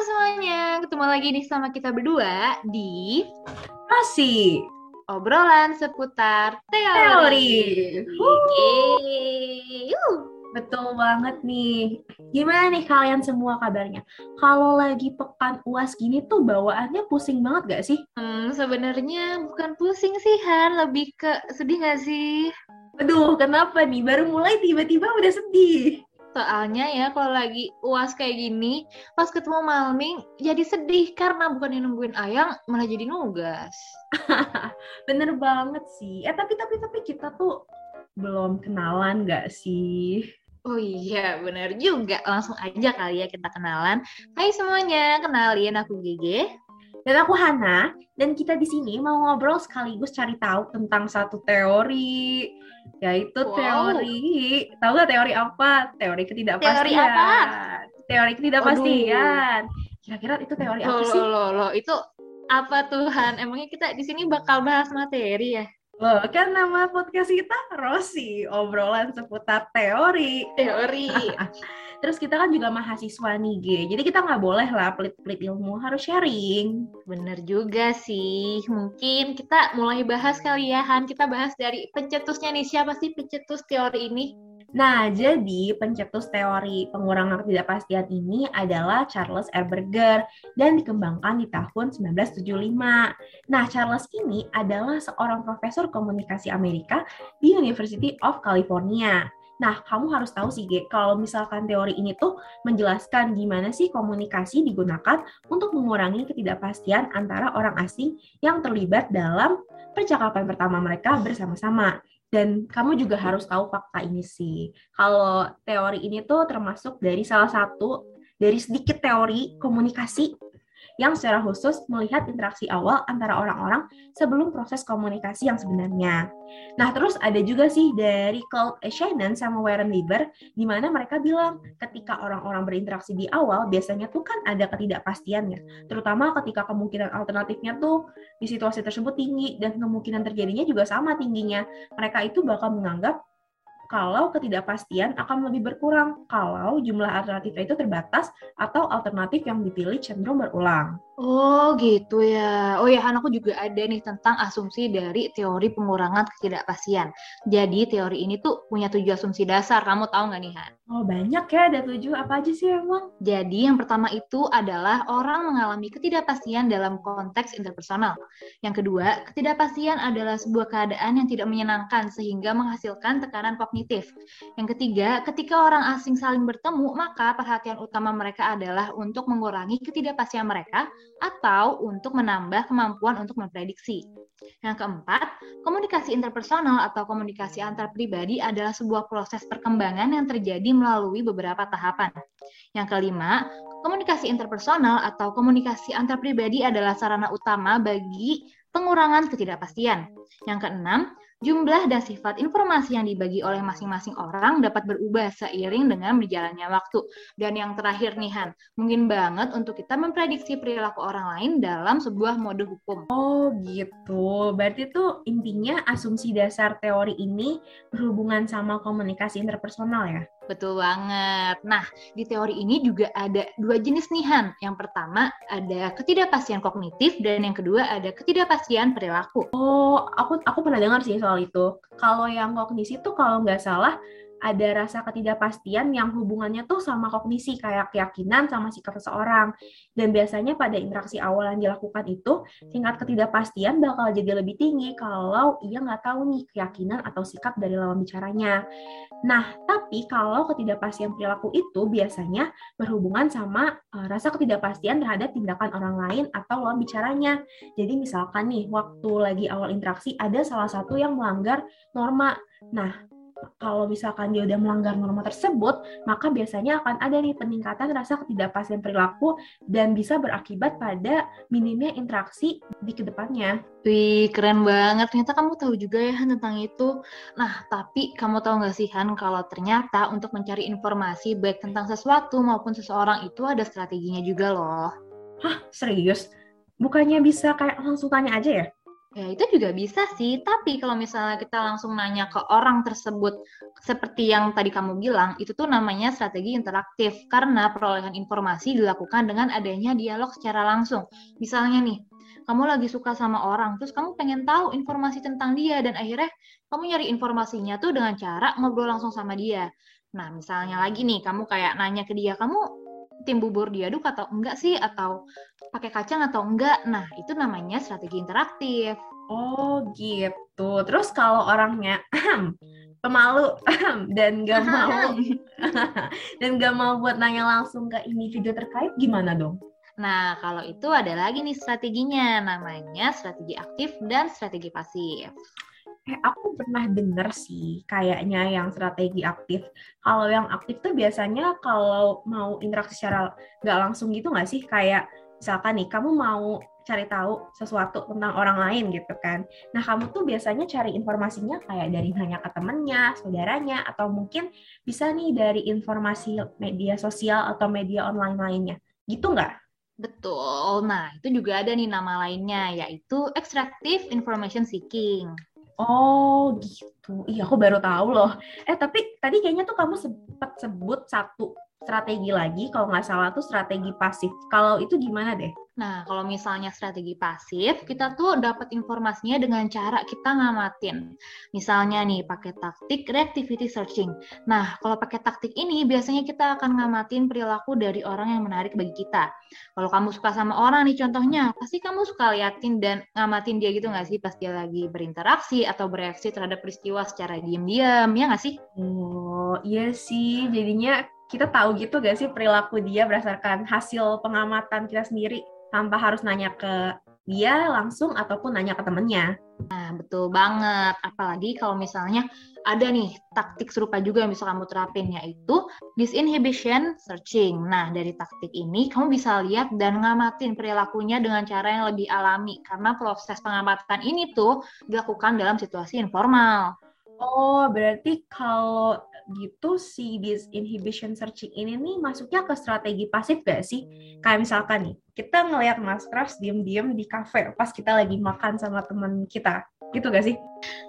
semuanya, ketemu lagi nih sama kita berdua di Masih obrolan seputar teori. teori. Betul banget nih. Gimana nih kalian semua kabarnya? Kalau lagi pekan uas gini tuh bawaannya pusing banget gak sih? Hmm, sebenarnya bukan pusing sih Han, lebih ke sedih gak sih? Aduh, kenapa nih? Baru mulai tiba-tiba udah sedih. Soalnya ya kalau lagi uas kayak gini, pas ketemu Malming jadi sedih karena bukan yang nungguin Ayang malah jadi nugas. Bener banget sih. Eh tapi tapi tapi kita tuh belum kenalan gak sih? Oh iya, benar juga. Langsung aja kali ya kita kenalan. Hai semuanya, kenalin aku Gege. Dan aku Hana, dan kita di sini mau ngobrol sekaligus cari tahu tentang satu teori, yaitu Wow. teori. Tahu gak teori apa? Teori ketidakpastian. Teori apa? Teori ketidakpastian. Kira-kira itu teori apa sih? loh, loh, loh, itu apa Tuhan? Emangnya kita di sini bakal bahas materi ya? Loh, kan nama podcast kita Rosi, obrolan seputar teori. Teori. Terus kita kan juga mahasiswa nih, G. Jadi kita nggak boleh lah pelit-pelit ilmu, harus sharing. Bener juga sih. Mungkin kita mulai bahas kali ya, Han. Kita bahas dari pencetusnya nih. Siapa sih pencetus teori ini? Nah, jadi pencetus teori pengurangan ketidakpastian ini adalah Charles R. Berger dan dikembangkan di tahun 1975. Nah, Charles ini adalah seorang profesor komunikasi Amerika di University of California. Nah, kamu harus tahu sih, Ge, kalau misalkan teori ini tuh menjelaskan gimana sih komunikasi digunakan untuk mengurangi ketidakpastian antara orang asing yang terlibat dalam percakapan pertama mereka bersama-sama. Dan kamu juga harus tahu fakta ini sih. Kalau teori ini tuh termasuk dari salah satu dari sedikit teori komunikasi yang secara khusus melihat interaksi awal antara orang-orang sebelum proses komunikasi yang sebenarnya. Nah, terus ada juga sih dari Claude Shannon sama Warren Lieber, di mana mereka bilang ketika orang-orang berinteraksi di awal, biasanya tuh kan ada ketidakpastiannya, terutama ketika kemungkinan alternatifnya tuh di situasi tersebut tinggi dan kemungkinan terjadinya juga sama tingginya. Mereka itu bakal menganggap kalau ketidakpastian akan lebih berkurang kalau jumlah alternatifnya itu terbatas atau alternatif yang dipilih cenderung berulang. Oh gitu ya. Oh ya Han, aku juga ada nih tentang asumsi dari teori pengurangan ketidakpastian. Jadi teori ini tuh punya tujuh asumsi dasar. Kamu tahu nggak nih Han? Oh banyak ya, ada tujuh apa aja sih emang? Jadi yang pertama itu adalah orang mengalami ketidakpastian dalam konteks interpersonal. Yang kedua, ketidakpastian adalah sebuah keadaan yang tidak menyenangkan sehingga menghasilkan tekanan kognitif. Yang ketiga, ketika orang asing saling bertemu, maka perhatian utama mereka adalah untuk mengurangi ketidakpastian mereka atau untuk menambah kemampuan untuk memprediksi. Yang keempat, komunikasi interpersonal atau komunikasi antar pribadi adalah sebuah proses perkembangan yang terjadi melalui beberapa tahapan. Yang kelima, komunikasi interpersonal atau komunikasi antar pribadi adalah sarana utama bagi pengurangan ketidakpastian. Yang keenam, jumlah dan sifat informasi yang dibagi oleh masing-masing orang dapat berubah seiring dengan berjalannya waktu. Dan yang terakhir nih Han, mungkin banget untuk kita memprediksi perilaku orang lain dalam sebuah mode hukum. Oh gitu, berarti tuh intinya asumsi dasar teori ini berhubungan sama komunikasi interpersonal ya? Betul banget. Nah, di teori ini juga ada dua jenis nih Han. Yang pertama ada ketidakpastian kognitif dan yang kedua ada ketidakpastian perilaku. Oh, aku aku pernah dengar sih soal itu. Kalau yang kognisi tuh kalau nggak salah ada rasa ketidakpastian yang hubungannya tuh sama kognisi kayak keyakinan sama sikap seseorang. Dan biasanya pada interaksi awal yang dilakukan itu tingkat ketidakpastian bakal jadi lebih tinggi kalau ia nggak tahu nih keyakinan atau sikap dari lawan bicaranya. Nah, tapi kalau ketidakpastian perilaku itu biasanya berhubungan sama uh, rasa ketidakpastian terhadap tindakan orang lain atau lawan bicaranya. Jadi misalkan nih, waktu lagi awal interaksi ada salah satu yang melanggar norma. Nah, kalau misalkan dia udah melanggar norma tersebut, maka biasanya akan ada nih peningkatan rasa ketidakpastian perilaku dan bisa berakibat pada minimnya interaksi di ke depannya. Wih, keren banget. Ternyata kamu tahu juga ya tentang itu. Nah, tapi kamu tahu nggak sih Han, kalau ternyata untuk mencari informasi baik tentang sesuatu maupun seseorang itu ada strateginya juga loh. Hah, serius? Bukannya bisa kayak langsung tanya aja ya? Ya, itu juga bisa sih. Tapi kalau misalnya kita langsung nanya ke orang tersebut, seperti yang tadi kamu bilang, itu tuh namanya strategi interaktif. Karena perolehan informasi dilakukan dengan adanya dialog secara langsung. Misalnya nih, kamu lagi suka sama orang, terus kamu pengen tahu informasi tentang dia, dan akhirnya kamu nyari informasinya tuh dengan cara ngobrol langsung sama dia. Nah, misalnya lagi nih, kamu kayak nanya ke dia, kamu tim bubur diaduk atau enggak sih? Atau pakai kacang atau enggak. Nah, itu namanya strategi interaktif. Oh, gitu. Terus kalau orangnya pemalu dan gak mau dan gak mau buat nanya langsung ke individu terkait gimana dong? Nah, kalau itu ada lagi nih strateginya, namanya strategi aktif dan strategi pasif. Eh, aku pernah denger sih kayaknya yang strategi aktif. Kalau yang aktif tuh biasanya kalau mau interaksi secara nggak langsung gitu nggak sih? Kayak misalkan nih kamu mau cari tahu sesuatu tentang orang lain gitu kan. Nah, kamu tuh biasanya cari informasinya kayak dari nanya ke temennya, saudaranya, atau mungkin bisa nih dari informasi media sosial atau media online lainnya. Gitu nggak? Betul. Nah, itu juga ada nih nama lainnya, yaitu extractive information seeking. Oh, gitu. Iya, aku baru tahu loh. Eh, tapi tadi kayaknya tuh kamu sempat sebut satu strategi lagi, kalau nggak salah tuh strategi pasif. Kalau itu gimana deh? Nah, kalau misalnya strategi pasif, kita tuh dapat informasinya dengan cara kita ngamatin. Misalnya nih, pakai taktik reactivity searching. Nah, kalau pakai taktik ini, biasanya kita akan ngamatin perilaku dari orang yang menarik bagi kita. Kalau kamu suka sama orang nih, contohnya, pasti kamu suka liatin dan ngamatin dia gitu nggak sih pas dia lagi berinteraksi atau bereaksi terhadap peristiwa secara diam-diam, ya nggak sih? Oh, iya sih. Jadinya kita tahu gitu gak sih perilaku dia berdasarkan hasil pengamatan kita sendiri tanpa harus nanya ke dia langsung ataupun nanya ke temennya. Nah, betul banget. Apalagi kalau misalnya ada nih taktik serupa juga yang bisa kamu terapin, yaitu disinhibition searching. Nah, dari taktik ini kamu bisa lihat dan ngamatin perilakunya dengan cara yang lebih alami, karena proses pengamatan ini tuh dilakukan dalam situasi informal. Oh, berarti kalau gitu si disinhibition searching ini nih masuknya ke strategi pasif gak sih? Kayak misalkan nih, kita ngelihat Mas Krafts diem-diem di cafe pas kita lagi makan sama temen kita. Gitu gak sih?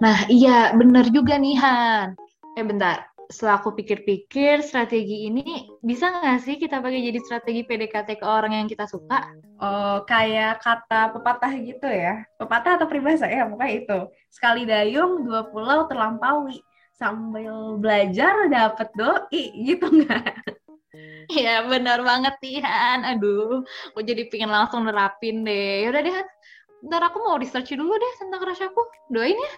Nah, iya bener juga nih Han. Eh bentar, setelah aku pikir-pikir strategi ini bisa nggak sih kita pakai jadi strategi PDKT ke orang yang kita suka? Oh, kayak kata pepatah gitu ya? Pepatah atau peribahasa ya? Pokoknya itu. Sekali dayung, dua pulau terlampaui sambil belajar dapat doi gitu nggak? Iya benar banget Tihan. Aduh, aku jadi pingin langsung nerapin deh. Yaudah deh, ntar aku mau research dulu deh tentang crush aku. Doain ya.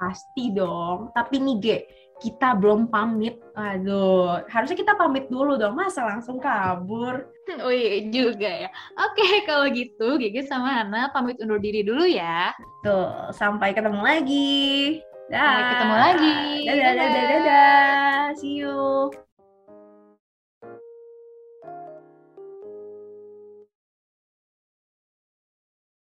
Pasti dong. Tapi nih Ge, kita belum pamit. Aduh, harusnya kita pamit dulu dong. Masa langsung kabur? Oh iya juga ya. Oke, kalau gitu Gigi sama Hana pamit undur diri dulu ya. Tuh, sampai ketemu lagi. Sampai ketemu lagi. Dadah, dadah, dadah. dadah. See you.